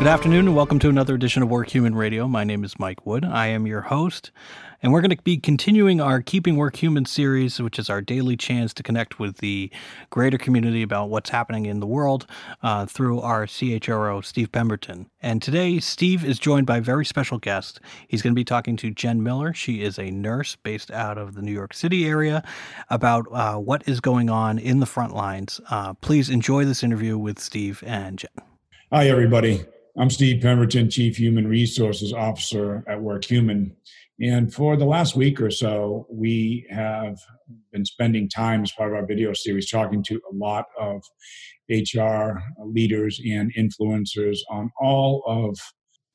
Good afternoon and welcome to another edition of WorkHuman Radio. My name is Mike Wood. I am your host, and we're going to be continuing our Keeping Work Human series, which is our daily chance to connect with the greater community about what's happening in the world uh, through our CHRO, Steve Pemberton. And today, Steve is joined by a very special guest. He's going to be talking to Jen Miller. She is a nurse based out of the New York City area about uh, what is going on in the front lines. Uh, please enjoy this interview with Steve and Jen. Hi, everybody. I'm Steve Pemberton, Chief Human Resources Officer at WorkHuman. And for the last week or so, we have been spending time as part of our video series talking to a lot of HR leaders and influencers on all of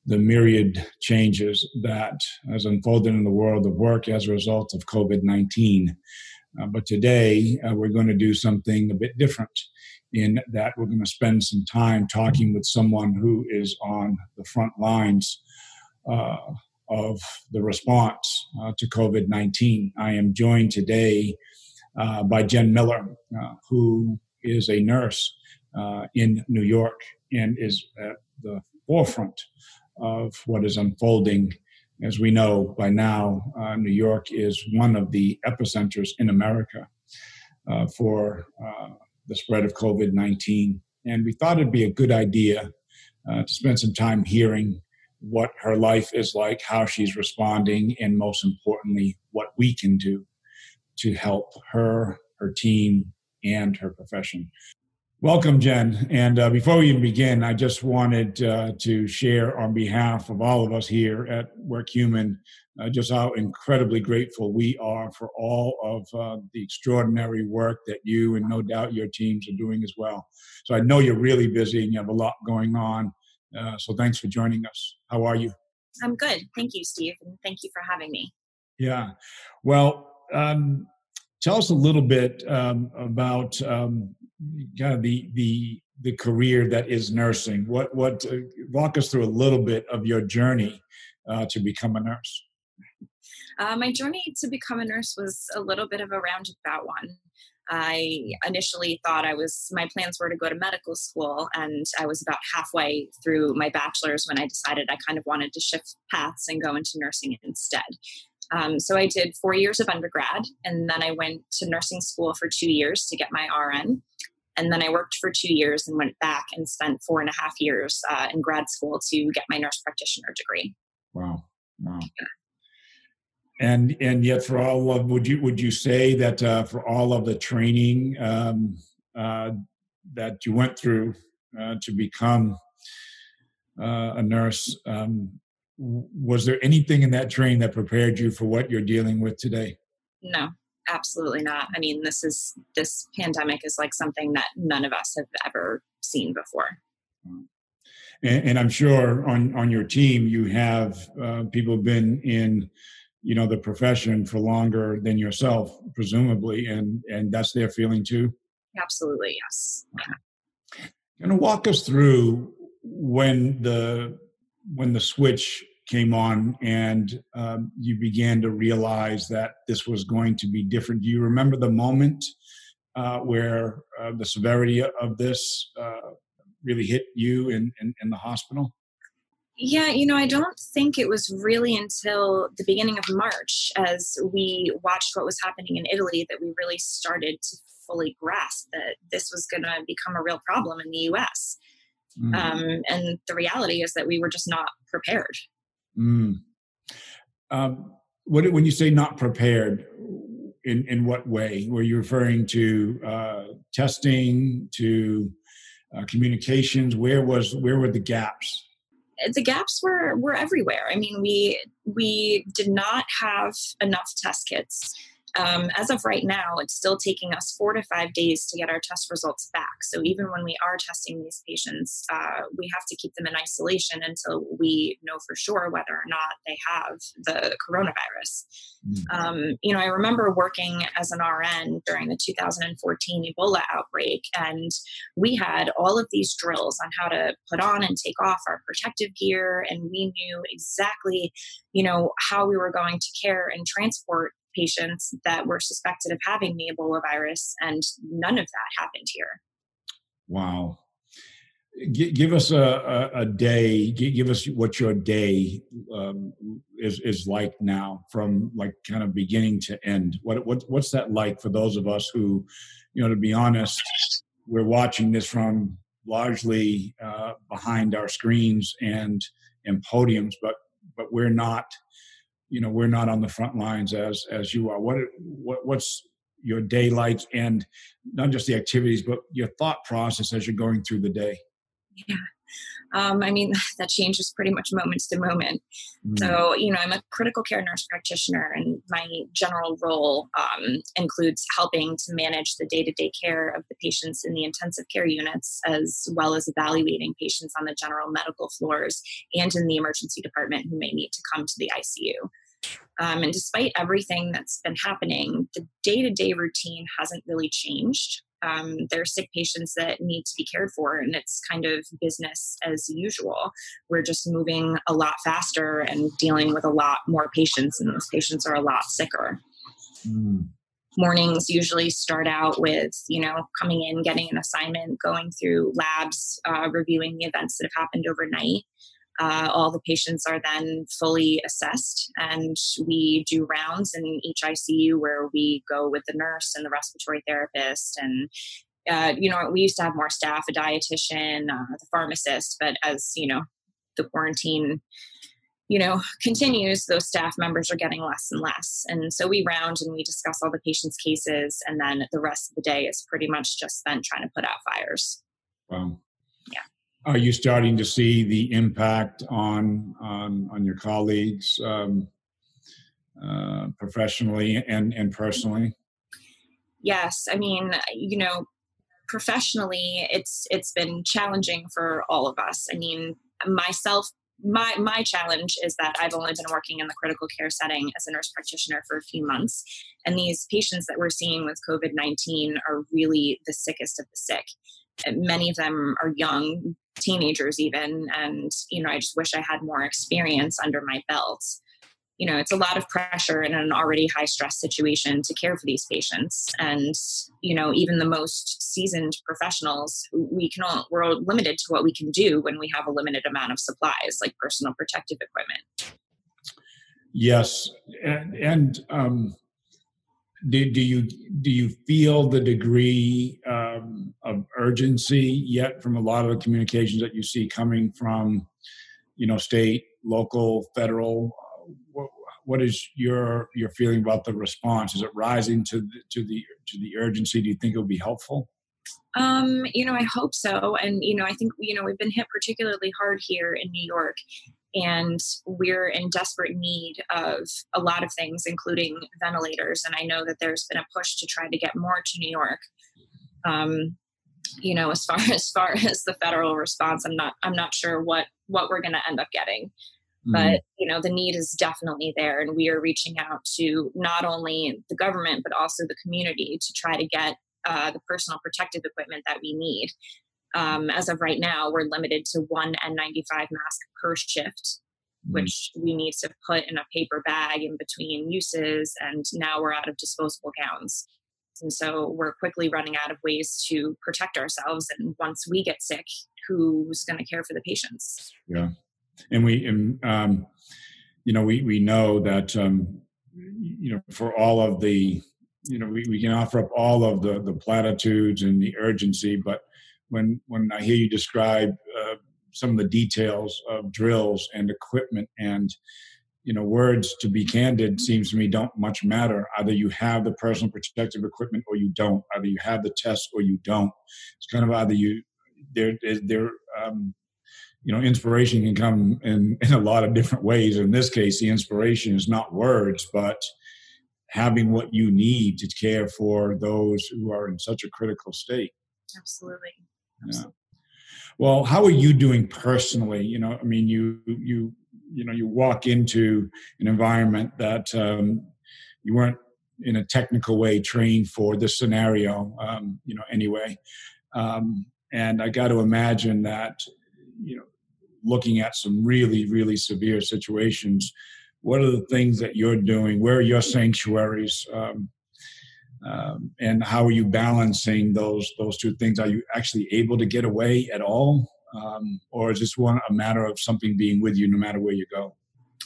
the myriad changes that has unfolded in the world of work as a result of COVID 19. Uh, but today, uh, we're going to do something a bit different in that we're going to spend some time talking with someone who is on the front lines uh, of the response uh, to COVID 19. I am joined today uh, by Jen Miller, uh, who is a nurse uh, in New York and is at the forefront of what is unfolding. As we know by now, uh, New York is one of the epicenters in America for the spread of COVID 19. And we thought it'd be a good idea uh, to spend some time hearing what her life is like, how she's responding, and most importantly, what we can do to help her, her team, and her profession. Welcome, Jen. And uh, before we even begin, I just wanted uh, to share on behalf of all of us here at WorkHuman uh, just how incredibly grateful we are for all of uh, the extraordinary work that you and no doubt your teams are doing as well. So I know you're really busy and you have a lot going on. Uh, so thanks for joining us. How are you? I'm good. Thank you, Steve. And thank you for having me. Yeah. Well, um, tell us a little bit um, about um, kind of the, the, the career that is nursing. What, what, uh, walk us through a little bit of your journey uh, to become a nurse. Uh, my journey to become a nurse was a little bit of a roundabout one. I initially thought I was, my plans were to go to medical school, and I was about halfway through my bachelor's when I decided I kind of wanted to shift paths and go into nursing instead. Um, so I did four years of undergrad, and then I went to nursing school for two years to get my RN. And then I worked for two years and went back and spent four and a half years uh, in grad school to get my nurse practitioner degree. Wow. Wow. Yeah and and yet for all of would you would you say that uh, for all of the training um, uh, that you went through uh, to become uh, a nurse um, was there anything in that training that prepared you for what you're dealing with today? No absolutely not. I mean this is this pandemic is like something that none of us have ever seen before. And, and i'm sure on on your team you have uh, people been in you know the profession for longer than yourself presumably and and that's their feeling too? Absolutely yes. Yeah. going to walk us through when the when the switch came on and um, you began to realize that this was going to be different. Do you remember the moment uh, where uh, the severity of this uh, really hit you in, in, in the hospital yeah, you know, I don't think it was really until the beginning of March, as we watched what was happening in Italy, that we really started to fully grasp that this was going to become a real problem in the US. Mm. Um, and the reality is that we were just not prepared. Mm. Um, what, when you say not prepared, in, in what way? Were you referring to uh, testing, to uh, communications? Where was where were the gaps? The gaps were were everywhere. I mean, we we did not have enough test kits um, as of right now, it's still taking us four to five days to get our test results back. So even when we are testing these patients, uh, we have to keep them in isolation until we know for sure whether or not they have the coronavirus. Mm-hmm. Um, you know, I remember working as an RN during the 2014 Ebola outbreak, and we had all of these drills on how to put on and take off our protective gear, and we knew exactly, you know, how we were going to care and transport patients that were suspected of having the Ebola virus, and none of that happened here. Wow. give us a, a, a day. Give us what your day um, is is like now, from like kind of beginning to end. What what what's that like for those of us who, you know, to be honest, we're watching this from largely uh, behind our screens and and podiums, but but we're not, you know, we're not on the front lines as as you are. What what what's your day like, and not just the activities, but your thought process as you're going through the day. Yeah. Um, I mean, that changes pretty much moment to moment. Mm. So, you know, I'm a critical care nurse practitioner, and my general role um, includes helping to manage the day to day care of the patients in the intensive care units, as well as evaluating patients on the general medical floors and in the emergency department who may need to come to the ICU. Um, and despite everything that's been happening, the day to day routine hasn't really changed. Um, there are sick patients that need to be cared for, and it's kind of business as usual. We're just moving a lot faster and dealing with a lot more patients, and those patients are a lot sicker. Mm. Mornings usually start out with, you know, coming in, getting an assignment, going through labs, uh, reviewing the events that have happened overnight. Uh, all the patients are then fully assessed, and we do rounds in each ICU where we go with the nurse and the respiratory therapist. And, uh, you know, we used to have more staff a dietitian, uh, the pharmacist, but as, you know, the quarantine you know continues those staff members are getting less and less and so we round and we discuss all the patients cases and then the rest of the day is pretty much just spent trying to put out fires wow are you starting to see the impact on on on your colleagues um, uh, professionally and and personally? Yes, I mean, you know, professionally, it's it's been challenging for all of us. I mean, myself my my challenge is that I've only been working in the critical care setting as a nurse practitioner for a few months, and these patients that we're seeing with COVID nineteen are really the sickest of the sick. Many of them are young, teenagers even and you know i just wish i had more experience under my belt. You know it's a lot of pressure in an already high stress situation to care for these patients. And you know even the most seasoned professionals we can all, we're limited to what we can do when we have a limited amount of supplies like personal protective equipment. Yes and, and um, do, do you do you feel the degree um, of urgency yet from a lot of the communications that you see coming from you know state local federal? What, what is your your feeling about the response? Is it rising to the, to the to the urgency? Do you think it will be helpful? Um, you know, I hope so. And, you know, I think, you know, we've been hit particularly hard here in New York and we're in desperate need of a lot of things including ventilators. And i know that there's been a push to try to get more to new york. Um, you know as far as far as the federal response i'm not i'm not sure what what we're going to end up getting. Mm-hmm. but you know the need is definitely there and we are reaching out to not only the government but also the community to try to get uh, the personal protective equipment that we need um, as of right now, we're limited to one N95 mask per shift, mm. which we need to put in a paper bag in between uses. And now we're out of disposable gowns. And so we're quickly running out of ways to protect ourselves. And once we get sick, who's going to care for the patients? Yeah. And we, and, um, you know, we, we know that, um, you know, for all of the, you know, we, we can offer up all of the, the platitudes and the urgency, but when when I hear you describe uh, some of the details of drills and equipment and you know words to be candid seems to me don't much matter. Either you have the personal protective equipment or you don't. Either you have the test or you don't. It's kind of either you there there um, you know inspiration can come in in a lot of different ways. In this case the inspiration is not words but having what you need to care for those who are in such a critical state. Absolutely yeah. Well, how are you doing personally? You know, I mean, you you you know, you walk into an environment that um, you weren't in a technical way trained for this scenario. Um, you know, anyway, um, and I got to imagine that you know, looking at some really really severe situations. What are the things that you're doing? Where are your sanctuaries? Um, um, and how are you balancing those those two things? Are you actually able to get away at all um, or is this one a matter of something being with you no matter where you go?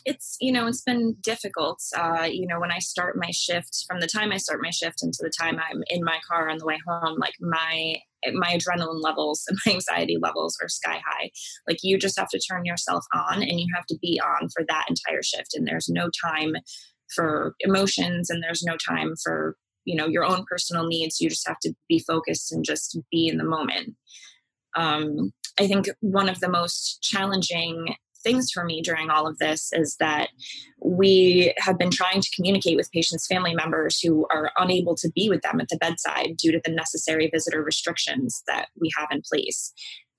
it's you know it's been difficult uh, you know when i start my shift from the time i start my shift into the time i'm in my car on the way home like my my adrenaline levels and my anxiety levels are sky high like you just have to turn yourself on and you have to be on for that entire shift and there's no time for emotions and there's no time for you know your own personal needs you just have to be focused and just be in the moment um, i think one of the most challenging things for me during all of this is that we have been trying to communicate with patients' family members who are unable to be with them at the bedside due to the necessary visitor restrictions that we have in place.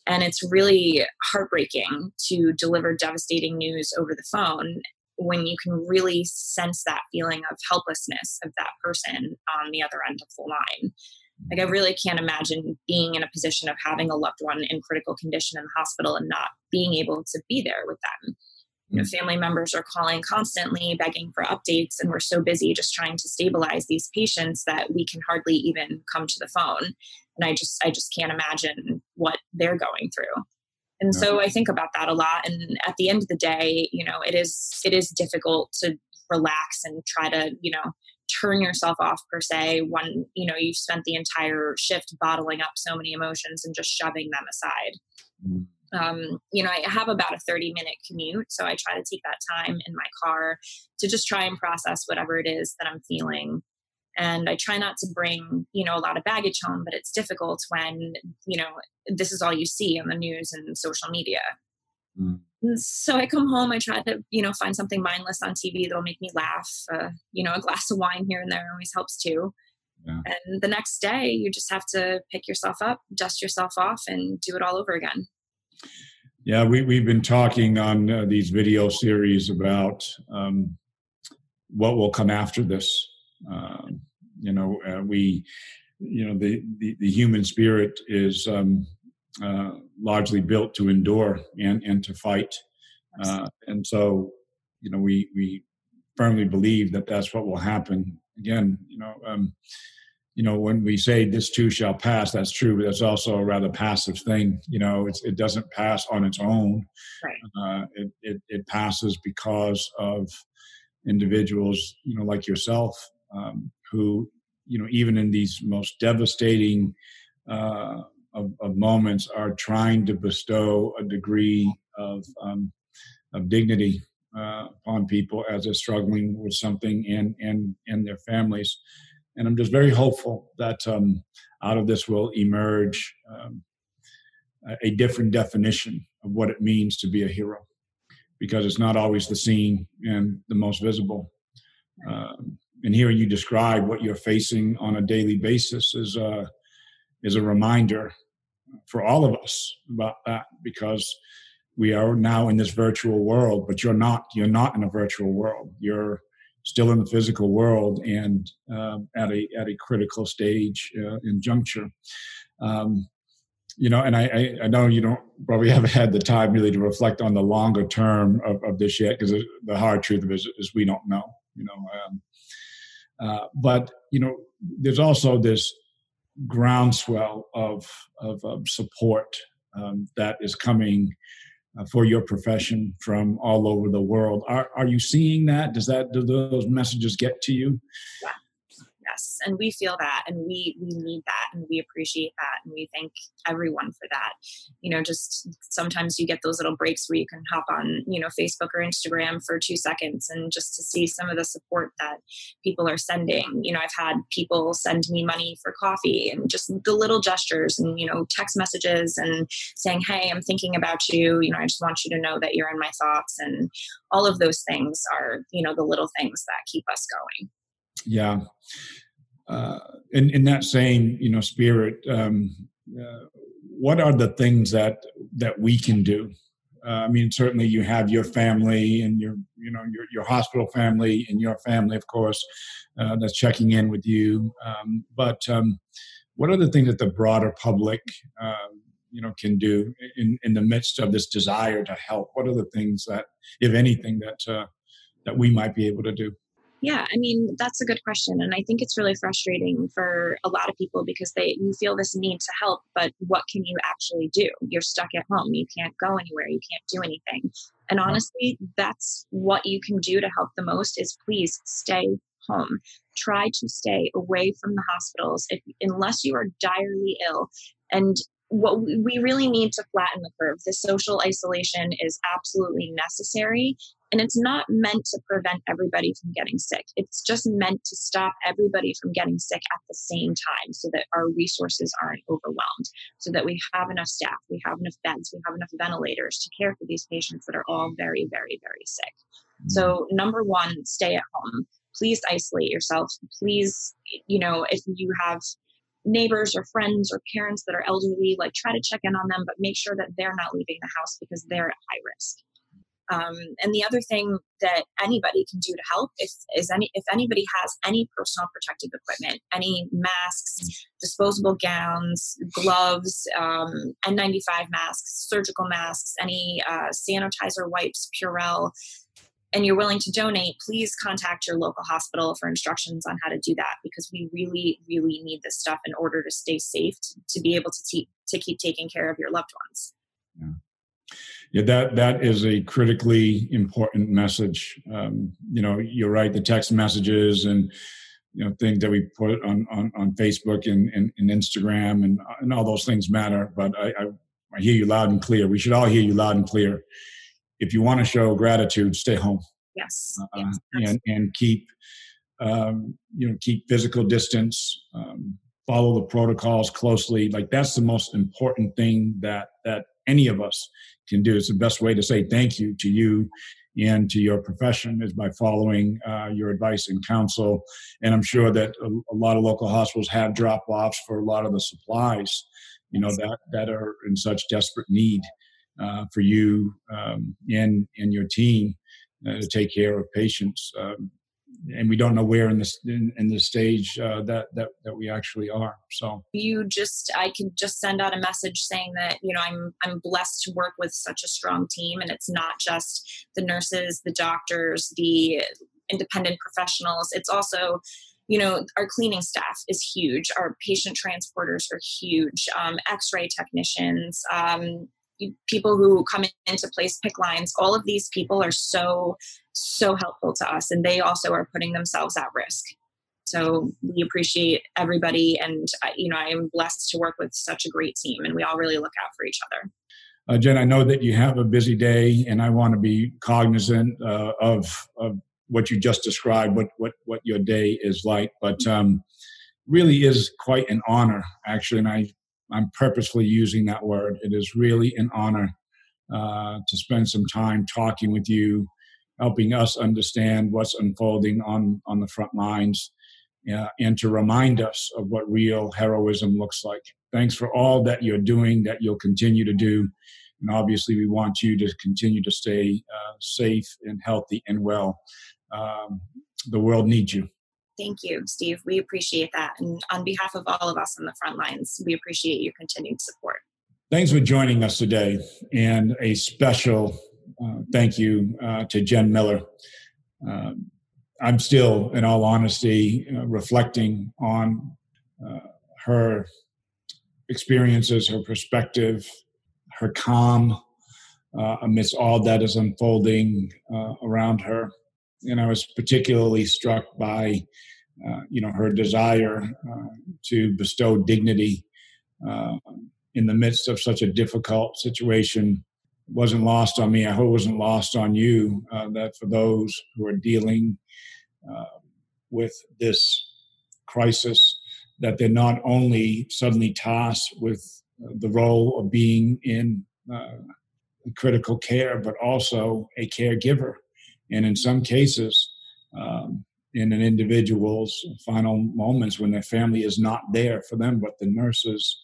And it's really heartbreaking to deliver devastating news over the phone when you can really sense that feeling of helplessness of that person on the other end of the line. Like, I really can't imagine being in a position of having a loved one in critical condition in the hospital and not being able to be there with them. You know, mm. family members are calling constantly, begging for updates, and we're so busy just trying to stabilize these patients that we can hardly even come to the phone. And I just, I just can't imagine what they're going through. And so I think about that a lot. And at the end of the day, you know, it is, it is difficult to relax and try to, you know, turn yourself off per se when you know you've spent the entire shift bottling up so many emotions and just shoving them aside mm. um, you know i have about a 30 minute commute so i try to take that time in my car to just try and process whatever it is that i'm feeling and i try not to bring you know a lot of baggage home but it's difficult when you know this is all you see on the news and social media mm so I come home, I try to, you know, find something mindless on TV that'll make me laugh. Uh, you know, a glass of wine here and there always helps too. Yeah. And the next day, you just have to pick yourself up, dust yourself off, and do it all over again. Yeah, we, we've been talking on uh, these video series about um, what will come after this. Um, you know, uh, we, you know, the, the, the human spirit is um, uh, largely built to endure and, and to fight. Uh, and so, you know, we, we firmly believe that that's what will happen. Again, you know, um, you know, when we say this too shall pass, that's true, but that's also a rather passive thing. You know, it doesn't pass on its own. Right. Uh, it, it, it, passes because of individuals, you know, like yourself, um, who, you know, even in these most devastating uh, of, of, moments are trying to bestow a degree of um, of dignity uh, upon people as they're struggling with something and and and their families. And I'm just very hopeful that um, out of this will emerge um, a different definition of what it means to be a hero, because it's not always the seen and the most visible. Um, and hearing you describe what you're facing on a daily basis is uh, is a reminder for all of us about that because we are now in this virtual world but you're not you're not in a virtual world. You're still in the physical world and uh, at a at a critical stage uh, in juncture. Um, you know and I, I know you don't probably haven't had the time really to reflect on the longer term of, of this yet because the hard truth of it is, is we don't know you know um, uh, but you know there's also this groundswell of of support um, that is coming uh, for your profession from all over the world. Are are you seeing that? Does that do those messages get to you? Yes and we feel that and we we need that and we appreciate that and we thank everyone for that. You know just sometimes you get those little breaks where you can hop on you know facebook or instagram for two seconds and just to see some of the support that people are sending. You know i've had people send me money for coffee and just the little gestures and you know text messages and saying hey i'm thinking about you. You know i just want you to know that you're in my thoughts. And all of those things are you know the little things that keep us going. Yeah uh, in in that same you know spirit, um, uh, what are the things that that we can do? Uh, I mean, certainly you have your family and your you know your your hospital family and your family, of course, uh, that's checking in with you. Um, but um, what are the things that the broader public um, you know can do in in the midst of this desire to help? What are the things that, if anything, that uh, that we might be able to do? Yeah, I mean, that's a good question. And I think it's really frustrating for a lot of people because they you feel this need to help, but what can you actually do? You're stuck at home. You can't go anywhere. You can't do anything. And honestly, that's what you can do to help the most is please stay home. Try to stay away from the hospitals if unless you are direly ill. And what we really need to flatten the curve. The social isolation is absolutely necessary. And it's not meant to prevent everybody from getting sick. It's just meant to stop everybody from getting sick at the same time so that our resources aren't overwhelmed, so that we have enough staff, we have enough beds, we have enough ventilators to care for these patients that are all very, very, very sick. Mm. So, number one, stay at home. Please isolate yourself. Please, you know, if you have neighbors or friends or parents that are elderly, like try to check in on them, but make sure that they're not leaving the house because they're at high risk. Um, and the other thing that anybody can do to help if, is any if anybody has any personal protective equipment, any masks, disposable gowns, gloves, um, N95 masks, surgical masks, any uh, sanitizer wipes, Purell, and you're willing to donate, please contact your local hospital for instructions on how to do that because we really, really need this stuff in order to stay safe to, to be able to, te- to keep taking care of your loved ones. Yeah. Yeah, that that is a critically important message. Um, you know, you're right. The text messages and you know things that we put on on, on Facebook and, and, and Instagram and and all those things matter. But I, I I hear you loud and clear. We should all hear you loud and clear if you want to show gratitude, stay home. Yes. Uh, yes and and keep um, you know keep physical distance. Um, follow the protocols closely. Like that's the most important thing that that any of us can do. It's the best way to say thank you to you and to your profession is by following uh, your advice and counsel. And I'm sure that a, a lot of local hospitals have drop offs for a lot of the supplies, you know, that that are in such desperate need uh, for you um, and and your team uh, to take care of patients. Um, and we don't know where in this in, in the stage uh, that that that we actually are. So you just I can just send out a message saying that you know I'm I'm blessed to work with such a strong team, and it's not just the nurses, the doctors, the independent professionals. It's also you know our cleaning staff is huge our patient transporters are huge um, x-ray technicians um, people who come in to place PICC lines, all of these people are so, so helpful to us. And they also are putting themselves at risk. So we appreciate everybody. And, you know, I am blessed to work with such a great team and we all really look out for each other. Uh, Jen, I know that you have a busy day and I want to be cognizant uh, of, of what you just described, what, what, what your day is like. But um, really is quite an honor, actually. And I I'm purposefully using that word. It is really an honor uh, to spend some time talking with you, helping us understand what's unfolding on, on the front lines, uh, and to remind us of what real heroism looks like. Thanks for all that you're doing, that you'll continue to do. And obviously, we want you to continue to stay uh, safe and healthy and well. Um, the world needs you. Thank you, Steve. We appreciate that. And on behalf of all of us on the front lines, we appreciate your continued support. Thanks for joining us today. And a special uh, thank you uh, to Jen Miller. Uh, I'm still, in all honesty, uh, reflecting on uh, her experiences, her perspective, her calm uh, amidst all that is unfolding around her and I was particularly struck by, uh, you know, her desire uh, to bestow dignity uh, in the midst of such a difficult situation. It wasn't lost on me. I hope it wasn't lost on you. Uh, that for those who are dealing uh, with this crisis, that they're not only suddenly tasked with the role of being in uh, critical care, but also a caregiver and in some cases, um, in an individual's final moments when their family is not there for them, but the nurses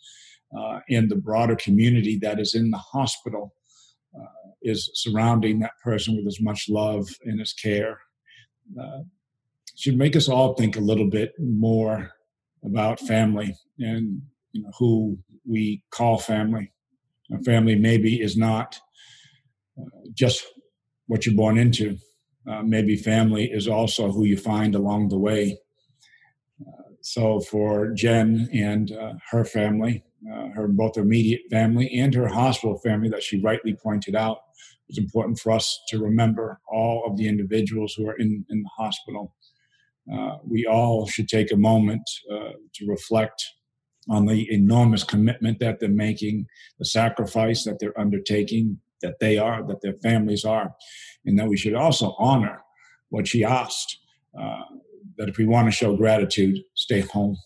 uh, and the broader community that is in the hospital uh, is surrounding that person with as much love and as care. Uh, should make us all think a little bit more about family and you know, who we call family. A family maybe is not uh, just what you're born into uh, maybe family is also who you find along the way. Uh, so for Jen and uh, her family, uh, her both immediate family and her hospital family that she rightly pointed out, it's important for us to remember all of the individuals who are in, in the hospital. Uh, we all should take a moment to reflect on the enormous commitment that they're making, the sacrifice that they're undertaking, that they are, that their families are, and that we should also honor what she asked uh, that if we want to show gratitude, stay home.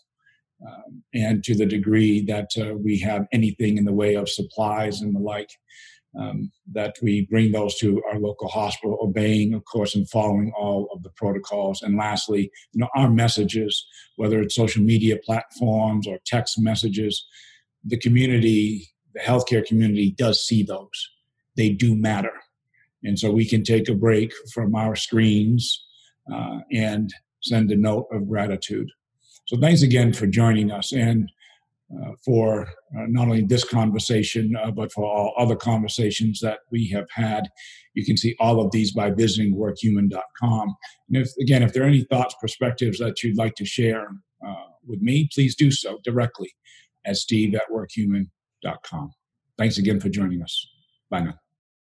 Um, and to the degree that uh, we have anything in the way of supplies and the like, um, that we bring those to our local hospital, obeying, of course, and following all of the protocols. And lastly, you know, our messages, whether it's social media platforms or text messages, the community, the healthcare community does see those. They do matter. And so we can take a break from our screens uh, and send a note of gratitude. So thanks again for joining us. And uh, for uh, not only this conversation, uh, but for all other conversations that we have had. You can see all of these by visiting workhuman.com. And if, again, if there are any thoughts, perspectives that you'd like to share uh, with me, please do so directly at steve at workhuman.com. Thanks again for joining us. Now.